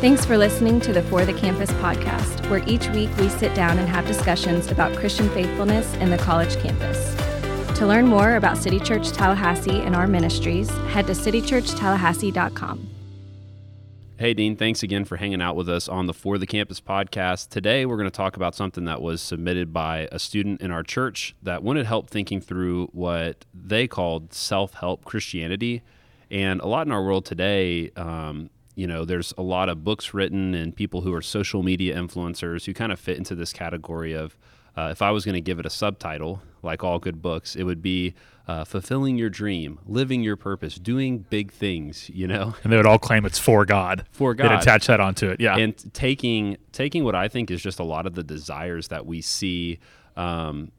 Thanks for listening to the For the Campus podcast, where each week we sit down and have discussions about Christian faithfulness in the college campus. To learn more about City Church Tallahassee and our ministries, head to citychurchtallahassee.com. Hey, Dean, thanks again for hanging out with us on the For the Campus podcast. Today, we're going to talk about something that was submitted by a student in our church that wanted help thinking through what they called self help Christianity. And a lot in our world today, um, you know, there's a lot of books written and people who are social media influencers who kind of fit into this category of uh, if I was going to give it a subtitle, like all good books, it would be uh, fulfilling your dream, living your purpose, doing big things. You know, and they would all claim it's for God. For God, they'd attach that onto it. Yeah, and taking taking what I think is just a lot of the desires that we see. Um,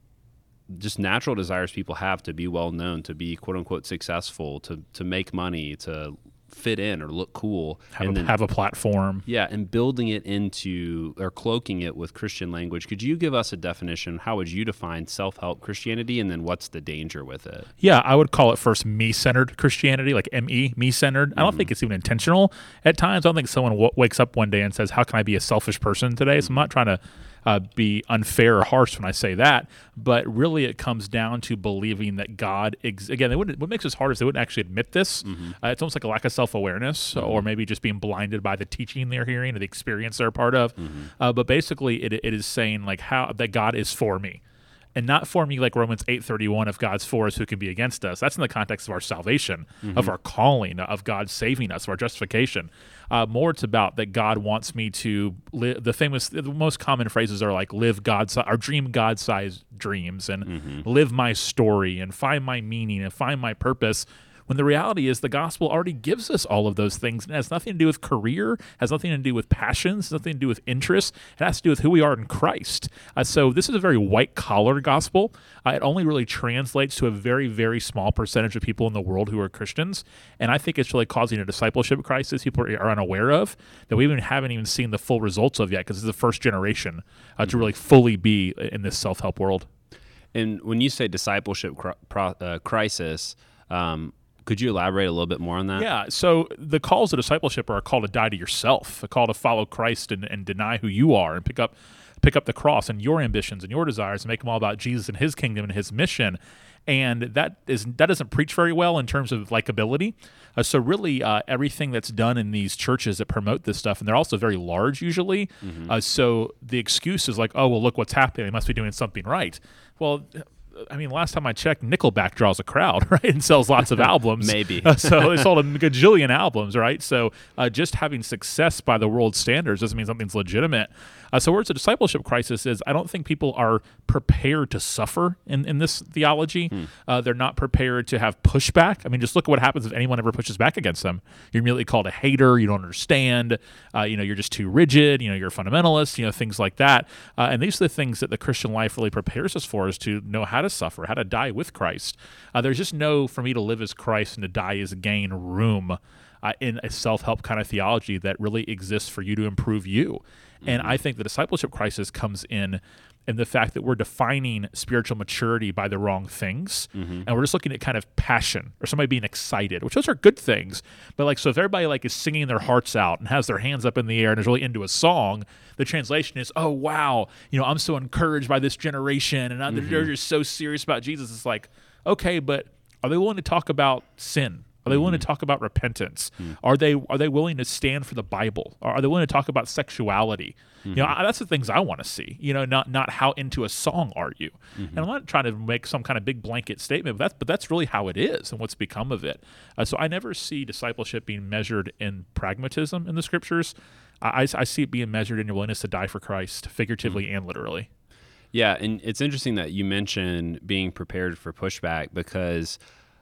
just natural desires people have to be well known, to be quote unquote successful, to to make money, to fit in or look cool have, and a, then, have a platform. Yeah and building it into or cloaking it with christian language. Could you give us a definition? How would you define self-help christianity and then what's the danger with it? Yeah i would call it first me-centered christianity like me me-centered. Mm-hmm. i don't think mm-hmm. it's even intentional at times. I don't think someone w- wakes up one day and says how can i be a selfish person today? So i'm not trying to uh, be unfair or harsh when I say that, but really it comes down to believing that God, ex- again, what makes us hard is they wouldn't actually admit this. Mm-hmm. Uh, it's almost like a lack of self awareness mm-hmm. or maybe just being blinded by the teaching they're hearing or the experience they're a part of. Mm-hmm. Uh, but basically, it, it is saying like how that God is for me and not for me like Romans 8:31 of God's for us who can be against us. That's in the context of our salvation, mm-hmm. of our calling, of God saving us, of our justification. Uh, more it's about that God wants me to live. The famous, the most common phrases are like live God's, or dream God-sized dreams, and mm-hmm. live my story, and find my meaning, and find my purpose when the reality is the gospel already gives us all of those things. It has nothing to do with career, has nothing to do with passions, nothing to do with interests. It has to do with who we are in Christ. Uh, so this is a very white collar gospel. Uh, it only really translates to a very, very small percentage of people in the world who are Christians. And I think it's really causing a discipleship crisis people are unaware of that we even haven't even seen the full results of yet because it's the first generation uh, to really fully be in this self help world. And when you say discipleship cr- pro- uh, crisis, um, could you elaborate a little bit more on that? Yeah. So the calls to discipleship are a call to die to yourself, a call to follow Christ and, and deny who you are and pick up pick up the cross and your ambitions and your desires and make them all about Jesus and his kingdom and his mission. And that is that doesn't preach very well in terms of likability. Uh, so really, uh, everything that's done in these churches that promote this stuff, and they're also very large usually. Mm-hmm. Uh, so the excuse is like, oh well, look what's happening. They must be doing something right. Well, I mean, last time I checked, Nickelback draws a crowd, right, and sells lots of albums. Maybe. Uh, so they sold a gajillion albums, right? So uh, just having success by the world standards doesn't mean something's legitimate. Uh, so where it's a discipleship crisis is I don't think people are prepared to suffer in, in this theology. Hmm. Uh, they're not prepared to have pushback. I mean, just look at what happens if anyone ever pushes back against them. You're immediately called a hater. You don't understand. Uh, you know, you're just too rigid. You know, you're a fundamentalist. You know, things like that. Uh, and these are the things that the Christian life really prepares us for: is to know how to suffer, how to die with Christ. Uh, there's just no for me to live as Christ and to die as gain room. Uh, in a self help kind of theology that really exists for you to improve you. And I think the discipleship crisis comes in in the fact that we're defining spiritual maturity by the wrong things. Mm-hmm. And we're just looking at kind of passion or somebody being excited, which those are good things. But like, so if everybody like is singing their hearts out and has their hands up in the air and is really into a song, the translation is, oh, wow, you know, I'm so encouraged by this generation and mm-hmm. they're just so serious about Jesus. It's like, okay, but are they willing to talk about sin? Are they willing to mm-hmm. talk about repentance? Mm. Are they are they willing to stand for the Bible? Are they willing to talk about sexuality? Mm-hmm. You know, mm-hmm. I, that's the things I want to see. You know, not not how into a song are you? Mm-hmm. And I'm not trying to make some kind of big blanket statement, but that's but that's really how it is and what's become of it. Uh, so I never see discipleship being measured in pragmatism in the scriptures. I, I, I see it being measured in your willingness to die for Christ, figuratively mm-hmm. and literally. Yeah, and it's interesting that you mentioned being prepared for pushback because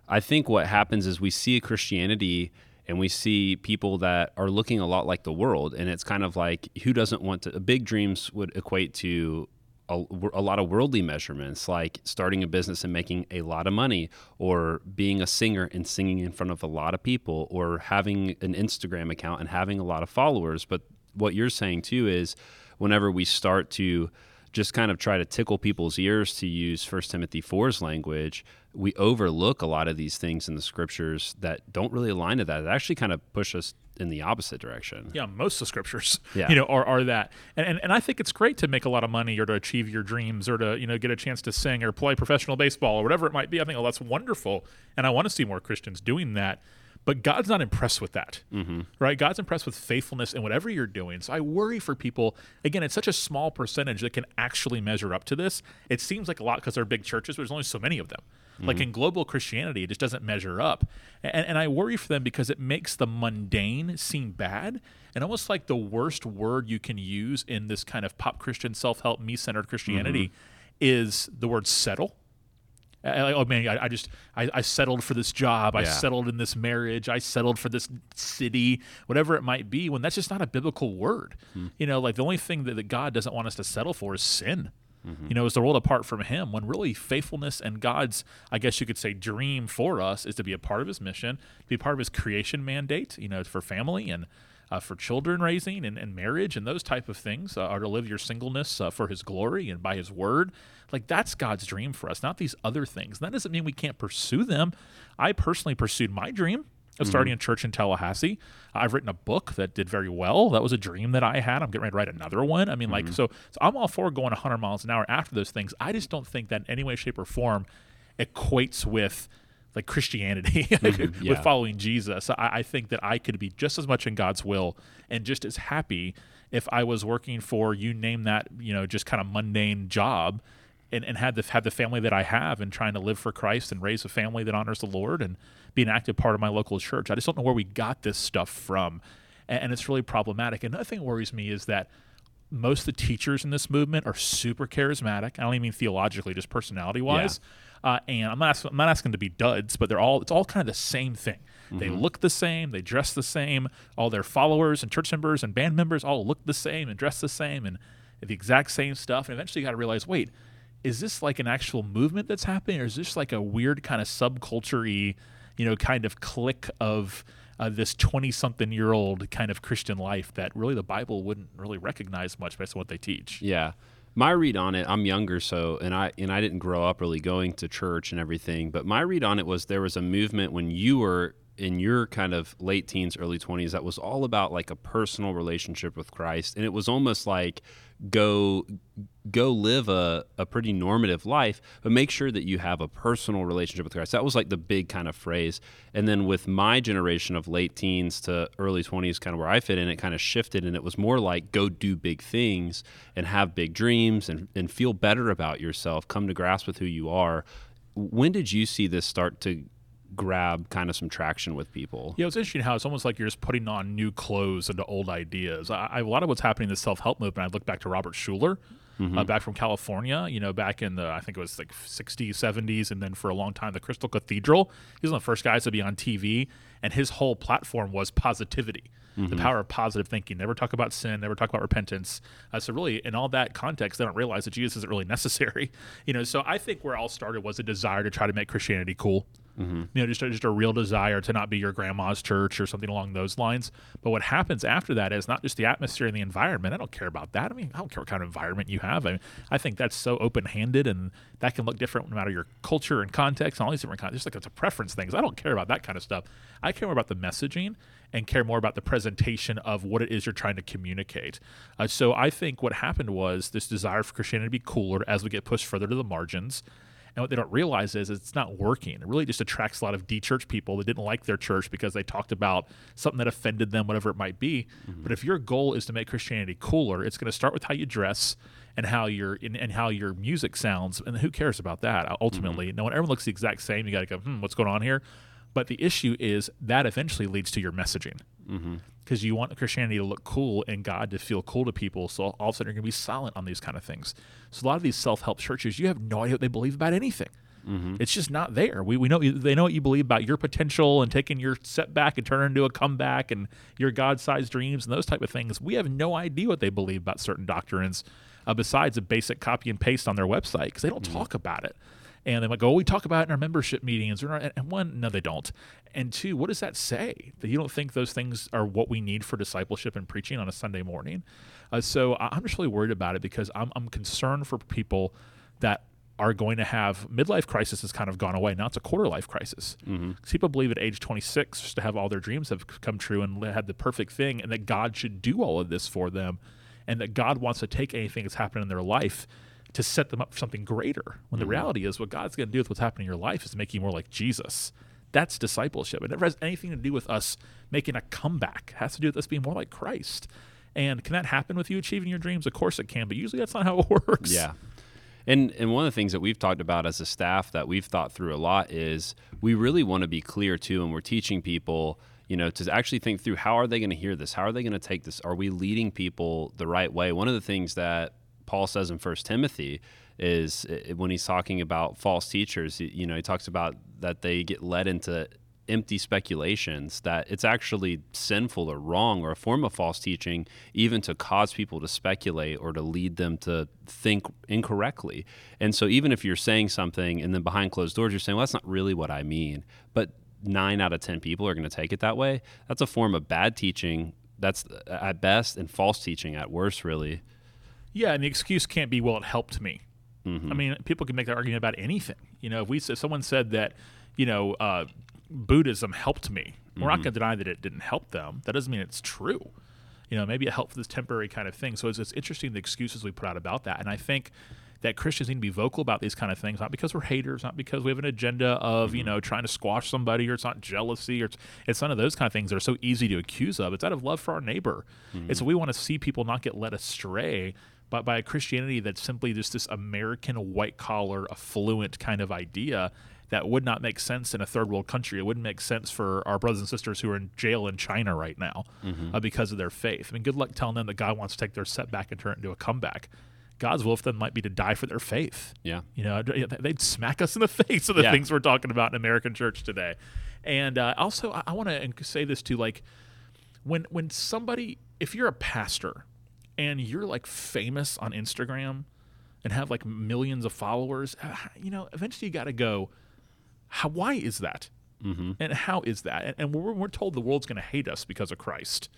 I think what happens is we see a Christianity and we see people that are looking a lot like the world and it's kind of like who doesn't want to big dreams would equate to a, a, lot of worldly measurements like starting a business and making a lot of money or being a singer and singing in front of a lot of people or having an Instagram account and having a lot of followers. But what you're saying too is whenever we start to just kind of try to tickle people's ears to use First Timothy 4's language, we overlook a lot of these things in the scriptures that don't really align to that. It actually kind of push us in the opposite direction. Yeah, most of the scriptures, yeah. you know, are, are that. And, and and I think it's great to make a lot of money or to achieve your dreams or to, you know, get a chance to sing or play professional baseball or whatever it might be. I think, oh, that's wonderful. And I want to see more Christians doing that. But God's not impressed with that, mm-hmm. right? God's impressed with faithfulness in whatever you're doing. So I worry for people. Again, it's such a small percentage that can actually measure up to this. It seems like a lot because they're big churches, but there's only so many of them. Mm-hmm. Like in global Christianity, it just doesn't measure up. And, and I worry for them because it makes the mundane seem bad and almost like the worst word you can use in this kind of pop Christian, self help, me centered Christianity mm-hmm. is the word settle I, oh man, I, I just I, I, settled for this job. I settled in this marriage. I settled for this city, whatever it might be. When that's just not a biblical word. Hmm. You know, like the only thing that, that God doesn't want us to settle for is sin. Mm-hmm. You know, is the world apart from Him. When really faithfulness and God's, I guess you could say, dream for us is to be a part of His mission, to be part of His creation mandate. You know, for family and uh, for children raising and, and, marriage and those type of things uh, are to live your singleness uh, for his glory and by his word like that's god's dream for us not these other things and that doesn't mean we can't pursue them i personally pursued my dream of mm-hmm. starting a church in Tallahassee. I've written a book that did very well. That was a dream that I had. I'm getting ready to write another one. I mean, mm-hmm. like, so, so I'm all for going 100 miles an hour after those things. I just don't think that in any way, shape, or form equates with like Christianity mm-hmm, yeah. with following Jesus. I, I, think that I could be just as much in God's will and just as happy if I was working for you name that you know just kind of mundane job. And, and had the had the family that I have and trying to live for Christ and raise a family that honors the Lord and be an active part of my local church. I just don't know where we got this stuff from, and, and it's really problematic. Another thing that worries me is that most of the teachers in this movement are super charismatic. I don't even mean theologically, just personality wise. Yeah uh, and I'm not asking, I'm not asking to be duds, but they're all it's all kind of the same thing. Mm-hmm. They look the same, they dress the same. All their followers and church members and band members all look the same and dress the same and the exact same stuff. And eventually, you got to realize, wait, is this like an actual movement that's happening, or is this like a weird kind of subculture you know, kind of clique of uh, this 20 something year old kind of Christian life that really the Bible wouldn't really recognize much based on what they teach. Yeah my read on it i'm younger so and i and i didn't grow up really going to church and everything but my read on it was there was a movement when you were in your kind of late teens early 20s that was all about like a personal relationship with christ and it was almost like go go live a, a pretty normative life, but make sure that you have a personal relationship with Christ. That was like the big kind of phrase. And then with my generation of late teens to early 20s, kind of where I fit in, it kind of shifted and it was more like go do big things and have big dreams and, and feel better about yourself, come to grasp with who you are. When did you see this start to grab kind of some traction with people. Yeah, it's interesting how it's almost like you're just putting on new clothes into old ideas. I, I, a lot of what's happening in the self help movement, I look back to Robert Schuller. Mm-hmm. Uh, back from California, you know, back in the I think it was like 60s, 70s, and then for a long time, the Crystal Cathedral. He's one of the first guys to be on TV, and his whole platform was positivity mm-hmm. the power of positive thinking. Never talk about sin. Never talk about repentance. Uh, so really, in all that context, they don't realize that Jesus isn't really necessary. You know, so I think where all started was a desire to try to make Christianity cool. Mm-hmm. You know, just a, just a real desire to not be your grandma's church or something along those lines. But what happens after that is not just the atmosphere and the environment. I don't care about that. I mean, I don't care what kind of environment you have. I, mean, I think that's so open handed and that can look different no matter your culture and context and all these different kinds. Just like it's a preference things. I don't care about that kind of stuff. I care about the messaging and care more about the presentation of what it is you're trying to communicate. Uh, so I think what happened was this desire for Christianity to be cooler as we get pushed further to the margins. And what they don't realize is it's not working. It really just attracts a lot of de-church people that didn't like their church because they talked about something that offended them, whatever it might be. Mm-hmm. But if your goal is to make Christianity cooler, it's going to start with how you dress and how your and, and, how your music sounds. And who cares about that ultimately? Mm-hmm. No one everyone looks the exact same. You got to go, hmm, what's going on here? But the issue is that eventually leads to your messaging. Because mm-hmm. you want Christianity to look cool and God to feel cool to people. So all of a sudden you're going to be silent on these kind of things. So a lot of these self help churches, you have no idea what they believe about anything. It's just not there. We, we know they know what you believe about your potential and taking your setback and turning into a comeback and your God-sized dreams and those type of things. We have no idea what they believe about certain doctrines, uh, besides a basic copy and paste on their website because they don't talk about it. And they might go, oh, we talk about it in our membership meetings. Or. And one, no, they don't. And two, what does that say? That you don't think those things are what we need for discipleship and preaching on a Sunday morning? Uh, so I'm just really worried about it because I'm, I'm concerned for people that are going to have midlife crisis has kind of gone away. Now it's a quarter life crisis. Mm-hmm. People believe at age 26 just to have all their dreams have come true and had the perfect thing, and that God should do all of this for them, and that God wants to take anything that's happened in their life to set them up for something greater. When the mm-hmm. reality is, what God's going to do with what's happening in your life is to make you more like Jesus. That's discipleship. It never has anything to do with us making a comeback. It has to do with us being more like Christ. And can that happen with you achieving your dreams? Of course it can, but usually that's not how it works. Yeah. And and one of the things that we've talked about as a staff that we've thought through a lot is we really want to be clear too and we're teaching people, you know, to actually think through how are they going to hear this? How are they going to take this? Are we leading people the right way? One of the things that Paul says in First Timothy is uh, when he's talking about false teachers, you know, he talks about that they get led into empty speculations that it's actually sinful or wrong or a form of false teaching even to cause people to speculate or to lead them to think incorrectly. And so even if you're saying something and then behind closed doors you're saying well that's not really what i mean. But nine out of ten people are going to take it that way. That's a form of bad teaching that's at best and false teaching at worst really Yeah, and the excuse can't be, well, it helped me. Mm-hmm. I mean, people can make that argument about anything. You know, if we if someone said that, you know, uh, Buddhism helped me, we're not mm-hmm. going to deny that it didn't help them. That doesn't mean it's true. You know, maybe it helped for this temporary kind of thing. So it's, it's interesting the excuses we put out about that. And I think that Christians need to be vocal about these kind of things, not because we're haters, not because we have an agenda of, you mm-hmm. know, trying to squash somebody or it's not jealousy or it's, it's none of those kind of things that are so easy to accuse of. It's out of love for our neighbor. It's we want to see people not get led astray but by a Christianity that's simply just this American white collar, affluent kind of idea that would not make sense in a third world country. It wouldn't make sense for our brothers and sisters who are in jail in China right now uh, because of their faith. I mean, good luck telling them that God wants to take their setback and turn it into a comeback. God's will for them might be to die for their faith. yeah You know, they'd smack us in the face of the Yeah. things we're talking about in American church today. And uh, also, I, I want to say this too: like, when when somebody, if you're a pastor and you're like famous on Instagram and have like millions of followers, uh, you know, eventually you got to go. How? Why is that? Mm-hmm. And how is that? And, and we're, we're told the world's going to hate us because of Christ.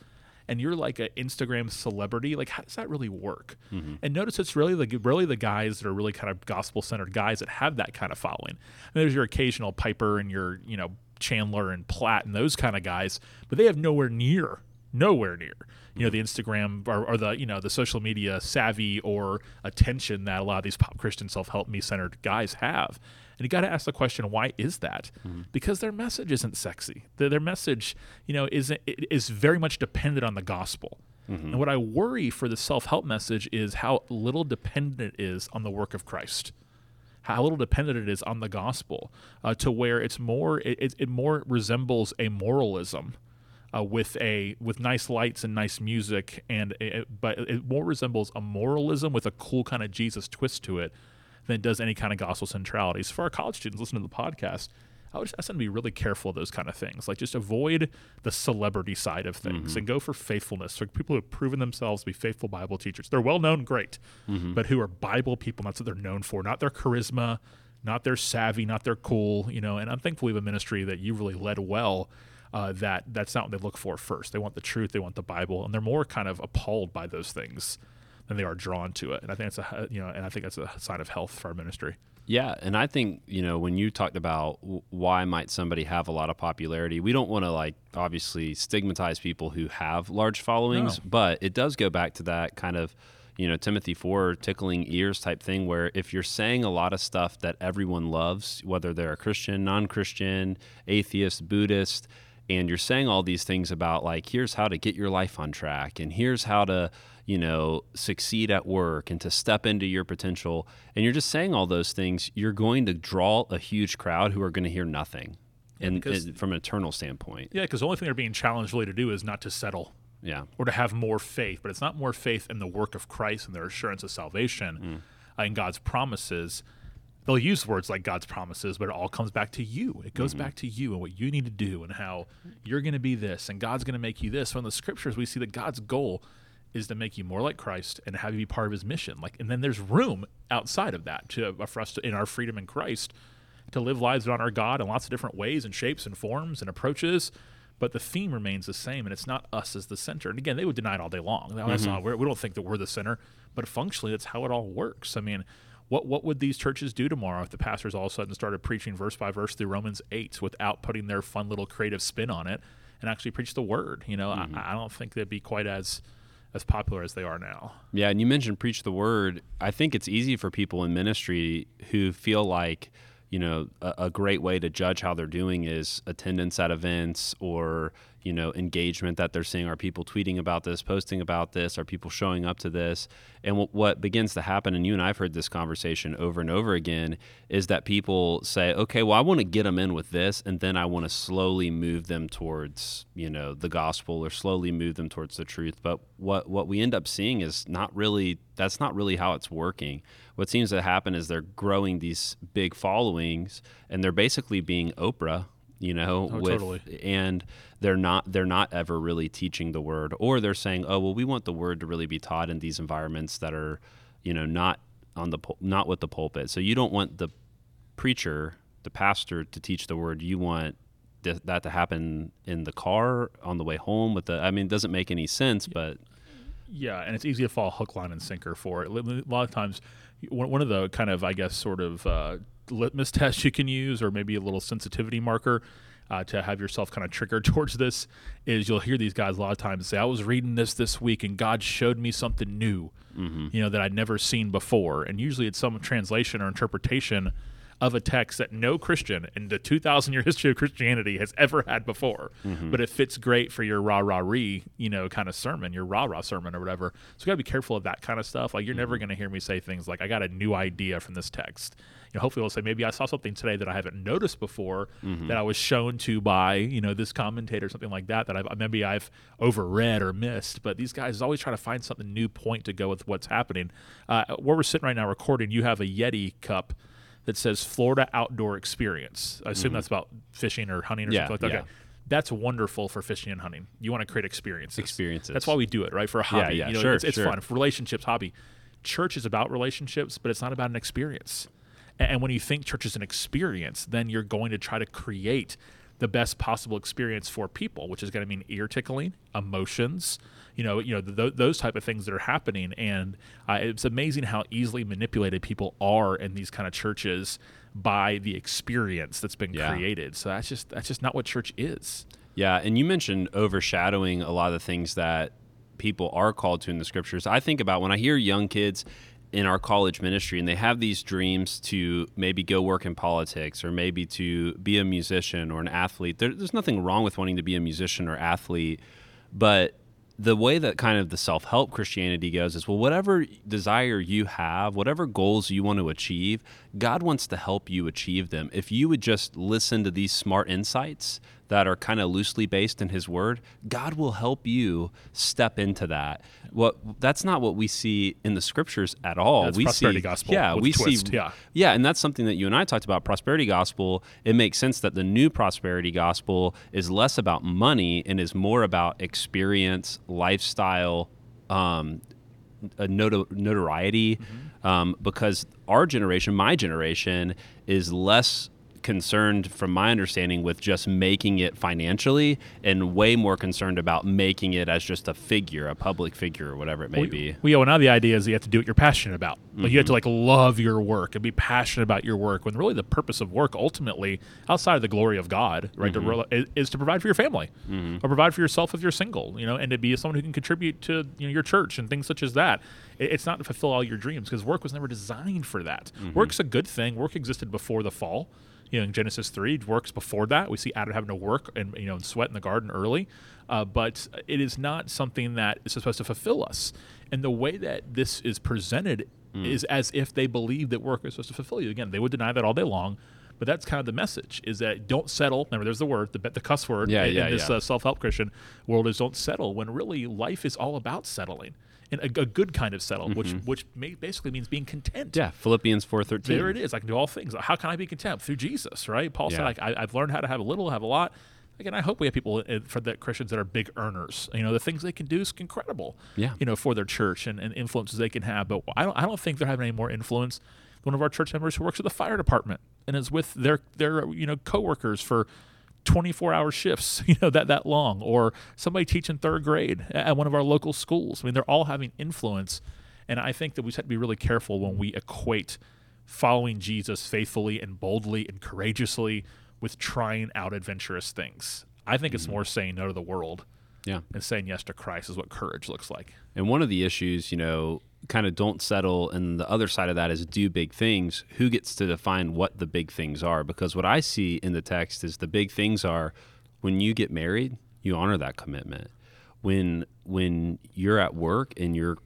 And you're like an Instagram celebrity. Like, how does that really work? And notice it's really the really the guys that are really kind of gospel centered guys that have that kind of following. And there's your occasional Piper and your you know Chandler and Platt and those kind of guys, but they have nowhere near nowhere near. You know the instagram or, or the you know the social media savvy or attention that a lot of these pop christian self-help me centered guys have. And you got to ask the question why is that? Because their message isn't sexy. Their, their message you know isn't it is very much dependent on the gospel. And what i worry for the self-help message is how little dependent it is on the work of christ. How little dependent it is on the gospel uh, to where it's more it, it, it more resembles a moralism uh, with a with nice lights and nice music and a, but it more resembles a moralism with a cool kind of Jesus twist to it than it does any kind of gospel centrality. So for our college students listening to the podcast, I would just ask them to be really careful of those kind of things. Like just avoid the celebrity side of things and go for faithfulness. For people who have proven themselves to be faithful Bible teachers. They're well known, great, but who are Bible people, that's what they're known for, not their charisma, not their savvy, not their cool, you know. And I'm thankful we have a ministry that you really led well. Uh, that that's not what they look for first. They want the truth, they want the Bible, and they're more kind of appalled by those things than they are drawn to it. And I think it's a you know, and I think that's a sign of health for our ministry. Yeah, and I think you know when you talked about why might somebody have a lot of popularity, we don't want to like obviously stigmatize people who have large followings, No. but it does go back to that kind of you know Timothy four tickling ears type thing, where if you're saying a lot of stuff that everyone loves, whether they're a Christian, non-Christian, atheist, Buddhist, and you're saying all these things about like here's how to get your life on track and here's how to you know succeed at work and to step into your potential and you're just saying all those things you're going to draw a huge crowd who are going to hear nothing and, because- and from an eternal standpoint. Yeah, because the only thing they're being challenged really to do is not to settle yeah. or to have more faith, but it's not more faith in the work of Christ and their assurance of salvation uh, in God's promises. They'll use words like God's promises, but it all comes back to you. It goes back to you and what you need to do and how you're going to be this and God's going to make you this. From the scriptures, we see that God's goal is to make you more like Christ and have you be part of His mission. Like, and then there's room outside of that to uh, for us to, in our freedom in Christ to live lives that honor God in lots of different ways and shapes and forms and approaches. But the theme remains the same, and it's not us as the center. And again, they would deny it all day long. That's not. We're, we don't think that we're the center, but functionally, that's how it all works. I mean, what what would these churches do tomorrow if the pastors all of a sudden started preaching verse by verse through Romans eight without putting their fun little creative spin on it and actually preach the word? You know, Mm-hmm. I, I don't think they'd be quite as as popular as they are now. Yeah, and you mentioned preach the word. I think it's easy for people in ministry who feel like, you know, a, a great way to judge how they're doing is attendance at events or, you know, engagement that they're seeing. Are people tweeting about this, posting about this? Are people showing up to this? And what, what begins to happen, and you and I've heard this conversation over and over again, is that people say, okay, well, I want to get them in with this, and then I want to slowly move them towards, you know, the gospel or slowly move them towards the truth. But what what we end up seeing is not really that's not really how it's working. What seems to happen is they're growing these big followings, and they're basically being Oprah, you know, Oh, with totally. and they're not they're not ever really teaching the word or they're saying oh well we want the word to really be taught in these environments that are you know not on the not with the pulpit. So you don't want the preacher the pastor to teach the word. You want th- that to happen in the car on the way home with the i mean it doesn't make any sense but Yeah, and it's easy to fall hook, line, and sinker for it. A lot of times, one of the kind of, I guess, sort of uh, litmus tests you can use, or maybe a little sensitivity marker uh, to have yourself kind of triggered towards this, is you'll hear these guys a lot of times say, "I was reading this this week, and God showed me something new, mm-hmm. you know, that I'd never seen before." And usually, it's some translation or interpretation of a text that no Christian in the 2,000 year history of Christianity has ever had before. Mm-hmm. But it fits great for your rah rah ree, you know, kind of sermon, your rah rah sermon or whatever. So you got to be careful of that kind of stuff. Like, you're mm-hmm. never going to hear me say things like, I got a new idea from this text. You know, hopefully, I'll say, maybe I saw something today that I haven't noticed before that I was shown to by, you know, this commentator or something like that, that I've, maybe I've overread or missed. But these guys always try to find something new point to go with what's happening. Uh, where we're sitting right now recording, you have a Yeti cup that says Florida Outdoor Experience. I assume that's about fishing or hunting or Mm-hmm. Yeah, something like that. yeah. Okay. That's wonderful for fishing and hunting. You want to create experiences. Experiences. That's why we do it, right? For a hobby. yeah, you know, sure, it's, it's sure. fun. For relationships, hobby. Church is about relationships, but it's not about an experience. And when you think church is an experience, then you're going to try to create the best possible experience for people, which is going to mean ear tickling, emotions, you know, you know th- those type of things that are happening. And uh, it's amazing how easily manipulated people are in these kind of churches by the experience that's been Yeah. created. So that's just that's just not what church is. Yeah, and you mentioned overshadowing a lot of the things that people are called to in the scriptures. I think about when I hear young kids in our college ministry and they have these dreams to maybe go work in politics or maybe to be a musician or an athlete. There, there's nothing wrong with wanting to be a musician or athlete, but the way that kind of the self help Christianity goes is well, whatever desire you have, whatever goals you want to achieve, God wants to help you achieve them. If you would just listen to these smart insights that are kind of loosely based in His Word, God will help you step into that. What that's not what we see in the Scriptures at all. That's we prosperity see, gospel Yeah, we twist, see. yeah. Yeah, and that's something that you and I talked about prosperity gospel. It makes sense that the new prosperity gospel is less about money and is more about experience, lifestyle, um, notoriety, um, because our generation, my generation, is less concerned, from my understanding, with just making it financially, and way more concerned about making it as just a figure, a public figure, or whatever it may we, be. Well, yeah, well, now the idea is you have to do what you're passionate about. Like you have to mm-hmm. like love your work and be passionate about your work. When really the purpose of work, ultimately, outside of the glory of God, right, to mm-hmm. real, is, is to provide for your family mm-hmm. or provide for yourself if you're single, you know, and to be someone who can contribute to you know your church and things such as that. It, it's not to fulfill all your dreams because work was never designed for that. Work's a good thing. Work existed before the fall. You know, in Genesis three, works before that. We see Adam having to work and you know and sweat in the garden early, uh, but it is not something that is supposed to fulfill us. And the way that this is presented is as if they believe that work is supposed to fulfill you. Again, they would deny that all day long, But that's kind of the message: is that don't settle. Remember, there's the word, the the cuss word Yeah, in, yeah, in this yeah. Uh, self-help Christian world is don't settle. When really life is all about settling, a, a good kind of settle, which which may, basically means being content. Mm-hmm. Yeah, Philippians four thirteen. There it is. I can do all things. How can I be content through Jesus? Right? Paul said, Yeah. like, I, "I've learned how to have a little, have a lot." Again, I hope we have people for the Christians that are big earners. You know, the things they can do is incredible. Yeah. You know, for their church and, and influences they can have. But I don't. I don't think they're having any more influence. than One of our church members who works at the fire department and is with their their you know coworkers for 24 hour shifts, you know, that, that long, or somebody teaching third grade at one of our local schools. I mean, they're all having influence. And I think that we just have to be really careful when we equate following Jesus faithfully and boldly and courageously with trying out adventurous things. I think it's mm-hmm. more saying no to the world Yeah. and saying yes to Christ is what courage looks like. And one of the issues, you know, kind of don't settle, and the other side of that is do big things. Who gets to define what the big things are? Because what I see in the text is the big things are when you get married, you honor that commitment. When when you're at work and you're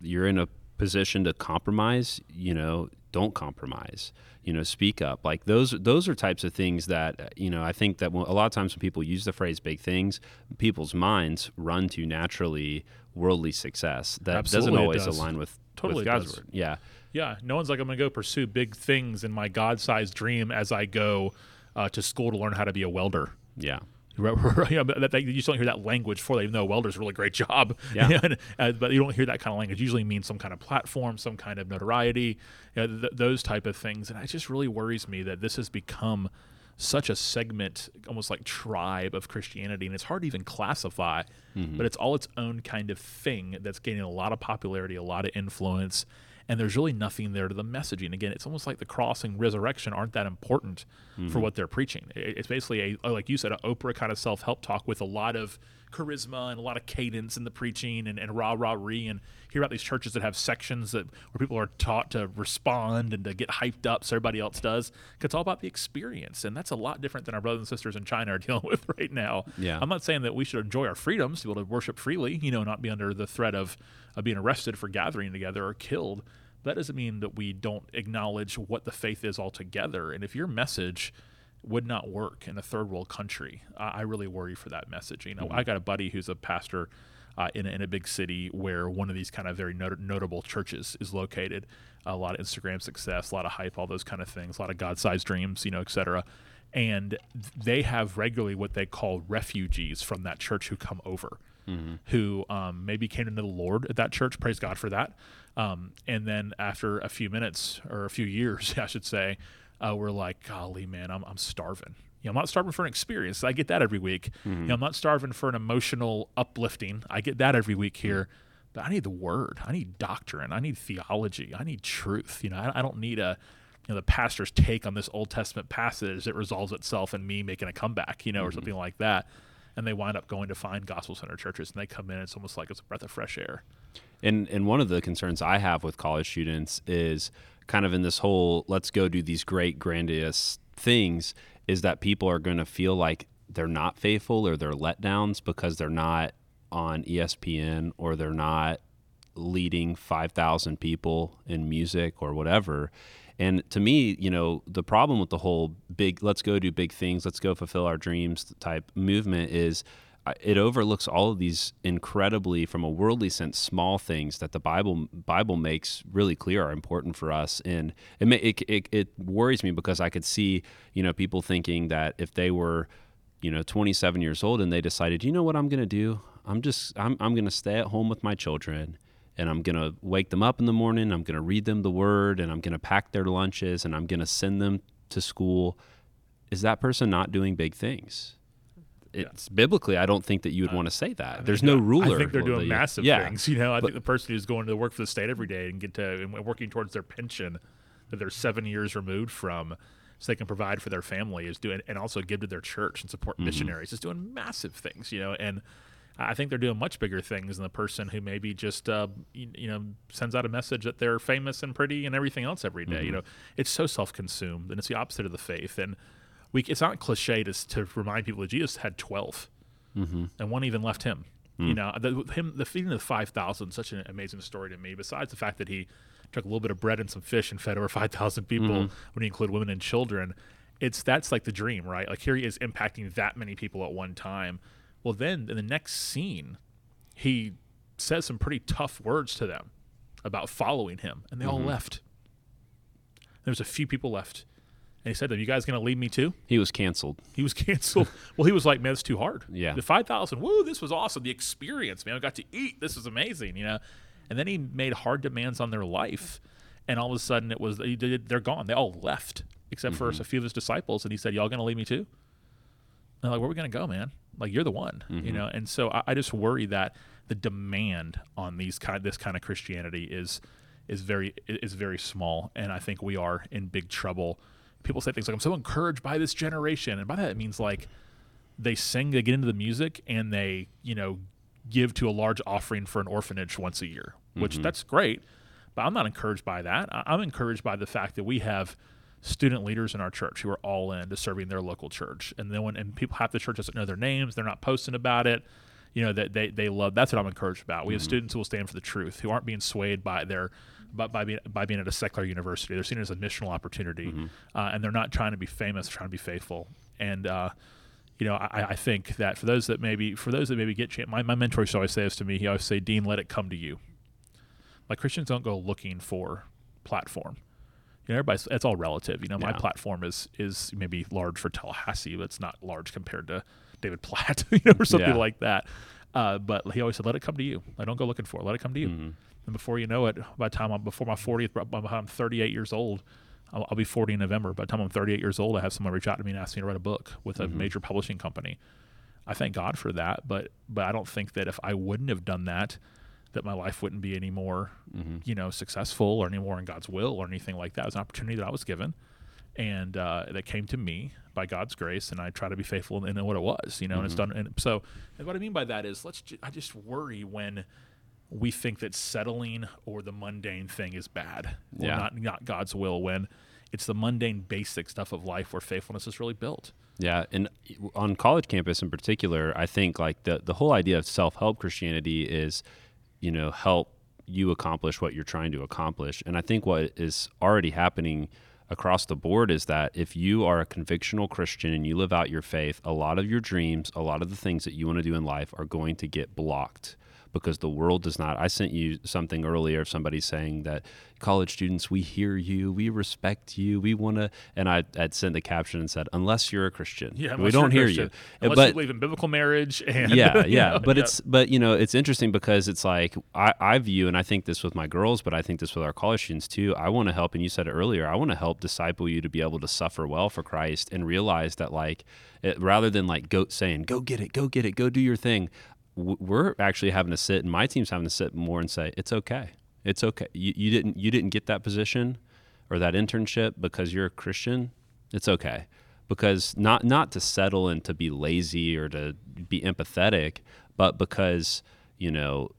you're in a position to compromise, you know, don't compromise. You know, speak up. Like those those are types of things that uh, you know. I think that when, a lot of times when people use the phrase "big things," people's minds run to naturally worldly success that Absolutely doesn't always does. align with, Totally with God's does. word. Yeah, Yeah, no one's like, I'm going to go pursue big things in my God sized dream as I go uh, to school to learn how to be a welder. yeah, Right, right, yeah, but that, that, you just don't hear that language for that, even though welder's a really great job. Yeah. And, uh, but you don't hear that kind of language. It usually means some kind of platform, some kind of notoriety, you know, th- those type of things. And it just really worries me that this has become such a segment, almost like tribe of Christianity, and it's hard to even classify. But it's all its own kind of thing that's gaining a lot of popularity, a lot of influence, and there's really nothing there to the messaging. Again, it's almost like the cross and resurrection aren't that important for mm-hmm. what they're preaching. It's basically a, uh, like you said, an Oprah kind of self help talk with a lot of charisma and a lot of cadence in the preaching and, and rah rah ree and hear about these churches that have sections that where people are taught to respond and to get hyped up so everybody else does. 'Cause It's all about the experience, and that's a lot different than our brothers and sisters in China are dealing with right now. Yeah. I'm not saying that we should enjoy our freedoms to be able to worship freely, you know, not be under the threat of, of being arrested for gathering together or killed. That doesn't mean that we don't acknowledge what the faith is altogether. And if your message would not work in a third world country, I, I really worry for that message. You know, I got a buddy who's a pastor uh, in, a, in a big city where one of these kind of very not- notable churches is located. A lot of Instagram success, a lot of hype, all those kind of things, a lot of God-sized dreams, you know, et cetera. And they have regularly what they call refugees from that church who come over, who um, maybe came into the Lord at that church. Praise God for that. Um, and then after a few minutes or a few years, I should say, uh, we're like, golly, man, I'm, I'm starving. You know, I'm not starving for an experience. I get that every week. You know, I'm not starving for an emotional uplifting. I get that every week here. But I need the word. I need doctrine. I need theology. I need truth. You know, I, I don't need a, you know, the pastor's take on this Old Testament passage that resolves itself in me making a comeback, you know, or something like that. And they wind up going to find gospel center churches, and they come in. It's almost like it's a breath of fresh air. And and one of the concerns I have with college students is kind of in this whole let's go do these great grandiose things is that people are going to feel like they're not faithful or they're letdowns because they're not on ESPN or they're not leading 5,000 people in music or whatever. And to me, you know, the problem with the whole big, let's go do big things, let's go fulfill our dreams type movement is uh, it overlooks all of these incredibly, from a worldly sense, small things that the Bible Bible makes really clear are important for us. And it, it, it, it worries me because I could see, you know, people thinking that if they were, you know 27 years old and they decided you know what i'm going to do i'm just i'm, I'm going to stay at home with my children and i'm going to wake them up in the morning i'm going to read them the word and i'm going to pack their lunches and i'm going to send them to school is that person not doing big things it's biblically i don't think that you would want to say that there's no ruler I think they're doing massive yeah. things. You know, I But- think the person who's going to work for the state every day and get to and working towards their pension that they're seven years removed from, so they can provide for their family, is doing and also give to their church and support Mm-hmm. missionaries. Is doing massive things. You know, and I think they're doing much bigger things than the person who maybe just uh, you, you know sends out a message that they're famous and pretty and everything else every day. Mm-hmm. You know, it's so self-consumed and it's the opposite of the faith. And we it's not cliche to to remind people that Jesus had twelve and one even left him. You know, the, him the feeding of the five thousand, such an amazing story to me. Besides the fact that he took a little bit of bread and some fish and fed over five thousand people when you include women and children, it's that's like the dream, right? Like here he is impacting that many people at one time. Well, then in the next scene, he says some pretty tough words to them about following him, and they all mm-hmm. left. There's a few people left, and he said to them, "You guys going to leave me too?" He was canceled. He was canceled. well, he was like, "Man, it's too hard." Yeah. the five thousand. Woo, this was awesome. The experience, man. I got to eat. This was amazing. You know, and then he made hard demands on their life, and all of a sudden it was they're gone. They all left except for mm-hmm. a few of his disciples, and he said, "Y'all going to leave me too?" They're like, "Where are we going to go, man? Like you're the one." You mm-hmm. know, and so I, I just worry that the demand on these kind this kind of Christianity is is very is very small, and I think we are in big trouble. People say things like, "I'm so encouraged by this generation," and by that it means like they sing, they get into the music, and they you know give to a large offering for an orphanage once a year, which mm-hmm. that's great. But I'm not encouraged by that. I- I'm encouraged by the fact that we have student leaders in our church who are all in to serving their local church, and then when and people half the church doesn't know their names, they're not posting about it. You know that they, they love. That's what I'm encouraged about. We have students who will stand for the truth, who aren't being swayed by their by, by being by being at a secular university. They're seen it as a missional opportunity, uh, and they're not trying to be famous, they're trying to be faithful. And uh, you know, I, I think that for those that maybe for those that maybe get chan- my my mentor used to always say this to me. He always say, "Dean, let it come to you." Like Christians don't go looking for platform. You know, everybody's it's all relative. You know, my Yeah. platform is is maybe large for Tallahassee, but it's not large compared to David Platt, you know, or something Yeah. like that. Uh, but he always said, "Let it come to you. I don't go looking for it. Let it come to you." Mm-hmm. And before you know it, by the time I'm before my 40th, by the time I'm 38 years old, I'll, I'll be 40 in November. By the time I'm 38 years old, I have someone reach out to me and ask me to write a book with a major publishing company. I thank God for that, but but I don't think that if I wouldn't have done that, that my life wouldn't be any more, you know, successful or any more in God's will or anything like that. It was an opportunity that I was given, and uh, that came to me by God's grace, and I try to be faithful in, in what it was, you know. And it's done. And so, and what I mean by that is, let's. Ju- I just worry when we think that settling or the mundane thing is bad or Yeah. not not God's will when it's the mundane basic stuff of life where faithfulness is really built. Yeah, and on college campus in particular, I think like the the whole idea of self help Christianity is, you know, help you accomplish what you're trying to accomplish. And I think what is already happening across the board is that if you are a convictional Christian and you live out your faith, a lot of your dreams, a lot of the things that you want to do in life are going to get blocked because the world does not. I sent you something earlier of somebody saying that college students, we hear you, we respect you, we want to, and I had sent the caption and said, unless you're a Christian, Yeah, we don't hear you. Christian. Unless but you believe in biblical marriage and yeah, you yeah, know, but yeah. it's but you know it's interesting because it's like I, I view and I think this with my girls, but I think this with our college students too. I want to help, and you said it earlier. I want to help disciple you to be able to suffer well for Christ and realize that like it, rather than like go saying go get it, go get it, go do your thing. We're actually having to sit, and my team's having to sit more and say it's okay, it's okay. You, you didn't you didn't get that position or that internship because you're a Christian. It's okay because not not to settle and to be lazy or to be empathetic, but because you know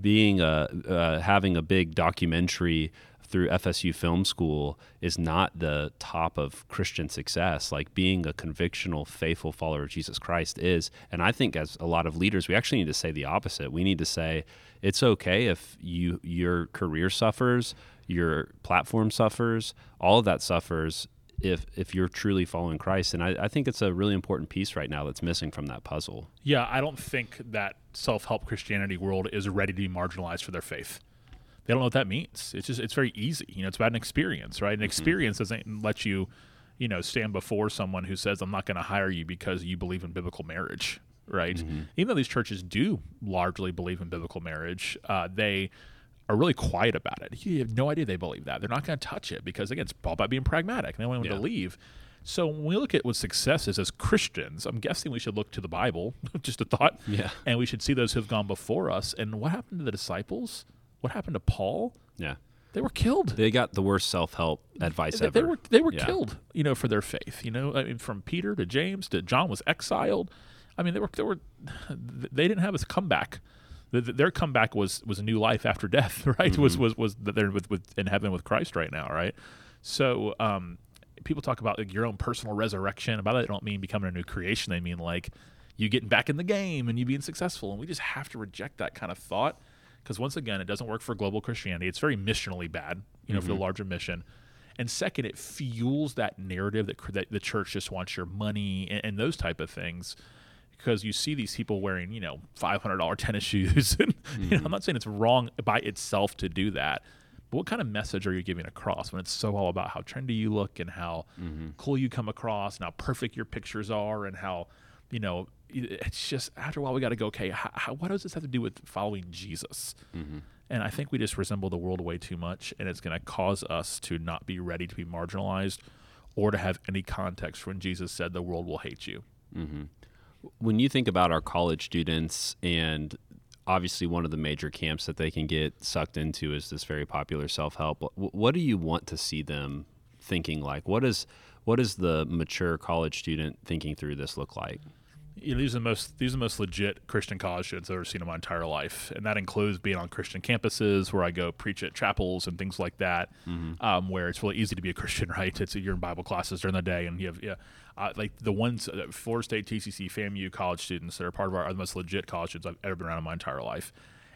being a uh, having a big documentary through FSU Film School is not the top of Christian success. Like being a convictional, faithful follower of Jesus Christ is. And I think as a lot of leaders, we actually need to say the opposite. We need to say it's okay if you your career suffers, your platform suffers, all of that suffers if if you're truly following Christ. And I, I think it's a really important piece right now that's missing from that puzzle. Yeah, I don't think that self-help Christianity world is ready to be marginalized for their faith. They don't know what that means. It's just it's very easy. You know, it's about an experience, right? An experience doesn't let you, you know, stand before someone who says, "I'm not going to hire you because you believe in biblical marriage." Right? Even though these churches do largely believe in biblical marriage, uh, they are really quiet about it. You have no idea they believe that. They're not going to touch it because again, it's all about being pragmatic. And they want Yeah. to leave. So when we look at what success is as Christians, I'm guessing we should look to the Bible. just a thought. Yeah. And we should see those who've gone before us. And what happened to the disciples? What happened to Paul? Yeah. They were killed. They got the worst self help advice They, ever. they were they were Yeah. killed, you know, for their faith. You know, I mean, from Peter to James to John was exiled. I mean, they were they were they didn't have a comeback. Th- th- Their comeback was was a new life after death, right? Was Mm-hmm. was was that they're with, with in heaven with Christ right now, right? So um, people talk about like your own personal resurrection. By that, they don't mean becoming a new creation. They mean like you getting back in the game and you being successful. And we just have to reject that kind of thought because once again, it doesn't work for global Christianity. It's very missionally bad, you know, for the larger mission. And second, it fuels that narrative that, that the church just wants your money and, and those type of things because you see these people wearing, you know, five hundred dollar tennis shoes, and mm-hmm. you know, I'm not saying it's wrong by itself to do that, but what kind of message are you giving across when it's so all about how trendy you look and how mm-hmm. cool you come across and how perfect your pictures are and how, you know, it's just after a while we got to go, okay, how, how, what does this have to do with following Jesus? Mm-hmm. And I think we just resemble the world way too much, and it's going to cause us to not be ready to be marginalized or to have any context when Jesus said the world will hate you. Mm-hmm. When you think about our college students and obviously one of the major camps that they can get sucked into is this very popular self-help what do you want to see them thinking like what is what does the mature college student thinking through this look like you know, these are the most these are the most legit Christian college students I've ever seen in my entire life, and that includes being on Christian campuses where I go preach at chapels and things like that, mm-hmm. um, where it's really easy to be a Christian, right? It's you're in Bible classes during the day, and you have yeah, uh, like the ones uh, Florida State, TCC, FAMU college students that are part of our are the most legit college students I've ever been around in my entire life.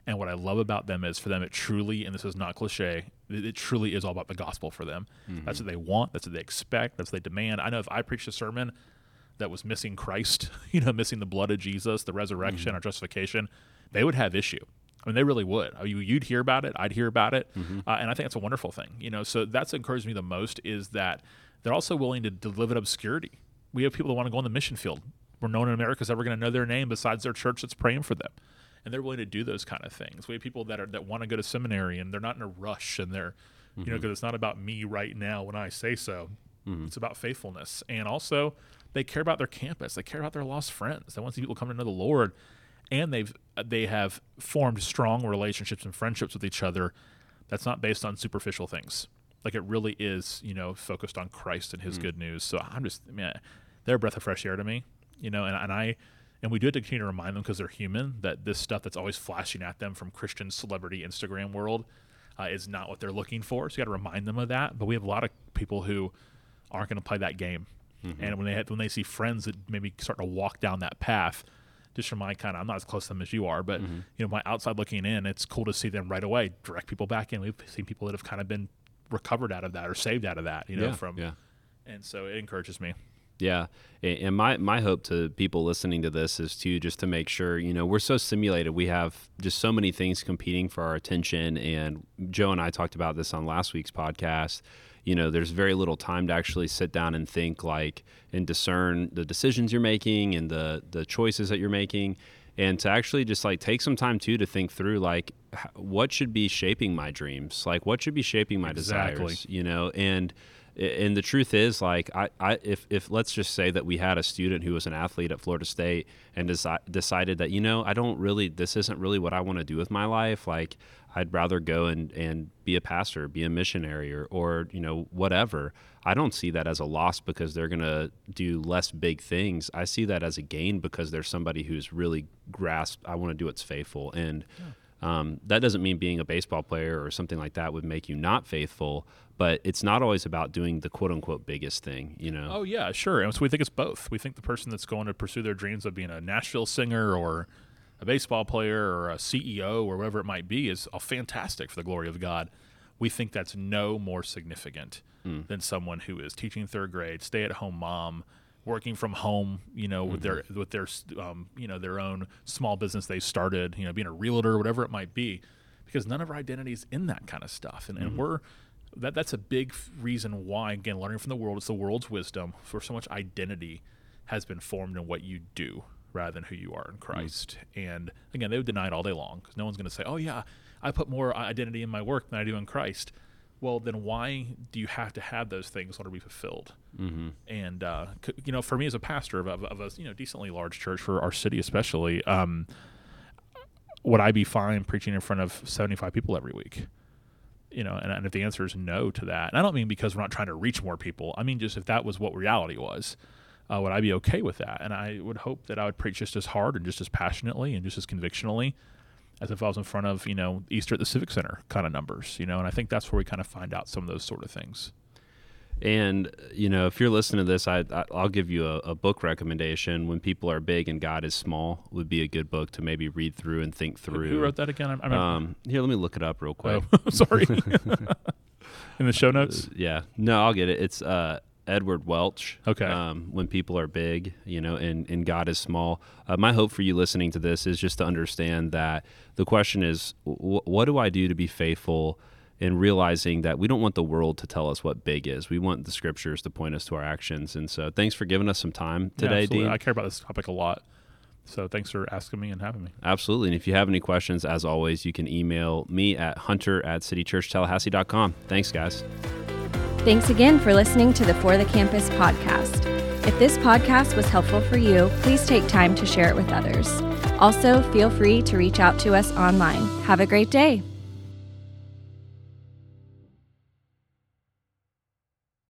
And what I love about them is for them, it truly, and this is not cliche, it, it truly is all about the gospel for them. Mm-hmm. That's what they want. That's what they expect. That's what they demand. I know if I preach a sermon that was missing Christ, you know, missing the blood of Jesus, the resurrection, mm-hmm. our justification, they would have issue. I mean, they really would. You'd hear about it. I'd hear about it, mm-hmm. uh, and I think that's a wonderful thing. You know, so that's encouraged me the most is that they're also willing to, to live in obscurity. We have people that want to go on the mission field, where no one in America is ever going to know their name besides their church that's praying for them, and they're willing to do those kind of things. We have people that are that want to go to seminary and they're not in a rush, and they're, mm-hmm. you know, because mm-hmm. it's not about me right now when I say so. Mm-hmm. It's about faithfulness, and also they care about their campus. They care about their lost friends. They want to see people come to know the Lord, and they've they have formed strong relationships and friendships with each other. That's not based on superficial things. Like it really is, you know, focused on Christ and His mm. good news. So I'm just, man, they're a breath of fresh air to me, you know. And, and I, and we do have to continue to remind them because they're human that this stuff that's always flashing at them from Christian celebrity Instagram world uh, is not what they're looking for. So you got to remind them of that. But we have a lot of people who aren't going to play that game Mm-hmm. And when they have, when they see friends that maybe start to walk down that path, just from my kind of, I'm not as close to them as you are, but mm-hmm. you know, my outside looking in, it's cool to see them right away direct people back in. We've seen people that have kind of been recovered out of that or saved out of that, you know, yeah, from, yeah. and so it encourages me. Yeah, and my my hope to people listening to this is to just to make sure you know we're so simulated. We have just so many things competing for our attention, and Joe and I talked about this on last week's podcast you know there's very little time to actually sit down and think like and discern the decisions you're making and the the choices that you're making. And to actually just like take some time too to think through like what should be shaping my dreams? Like what should be shaping my exactly. desires you know? And and the truth is like I, I if, if let's just say that we had a student who was an athlete at florida state and desi- decided that you know i don't really this isn't really what i want to do with my life like i'd rather go and, and be a pastor be a missionary or, or you know whatever i don't see that as a loss because they're going to do less big things i see that as a gain because there's somebody who's really grasped i want to do what's faithful and yeah um, that doesn't mean being a baseball player or something like that would make you not faithful, but it's not always about doing the quote unquote biggest thing, you know? Oh, yeah, sure. And so we think it's both. We think the person that's going to pursue their dreams of being a Nashville singer or a baseball player or a CEO or whatever it might be is fantastic for the glory of God. We think that's no more significant mm. than someone who is teaching third grade, stay at home mom, working from home, you know, mm-hmm. with their with their um, you know their own small business they started, you know, being a realtor, whatever it might be, because none of our identity is in that kind of stuff, and, mm-hmm. and we're that that's a big reason why again learning from the world it's the world's wisdom for so much identity has been formed in what you do rather than who you are in Christ. Mm-hmm. And again, they would deny it all day long because no one's going to say, "Oh yeah, I put more identity in my work than I do in Christ." well, then why do you have to have those things in order to be fulfilled? Mm-hmm. And uh, you know, for me as a pastor of, of, of, a you know decently large church for our city, especially, um, would I be fine preaching in front of seventy five people every week? You know, and, and if the answer is no to that, and I don't mean because we're not trying to reach more people. I mean just if that was what reality was. Uh, would I be okay with that? And I would hope that I would preach just as hard and just as passionately and just as convictionally as if I was in front of, you know, Easter at the Civic Center kind of numbers, you know, and I think that's where we kind of find out some of those sort of things. And you know, if you're listening to this, I, I will give you a, a, book recommendation. When people are big and God is small, would be a good book to maybe read through and think through. Who wrote that again? I, um, here, let me look it up real quick. Oh, sorry. in the show notes? Yeah. No, I'll get it. It's uh, Edward Welch. Okay. Um, when people are big, you know, and, and God is small. Uh, my hope for you listening to this is just to understand that the question is, w- what do I do to be faithful? And realizing that we don't want the world to tell us what big is. We want the scriptures to point us to our actions. And so, thanks for giving us some time Yeah, today, absolutely. Dean. I care about this topic a lot. So thanks for asking me and having me. Absolutely. And if you have any questions, as always, you can email me at hunter at citychurchtallahassee.com. Thanks, guys. Thanks again for listening to the For the Campus podcast. If this podcast was helpful for you, please take time to share it with others. Also, feel free to reach out to us online. Have a great day.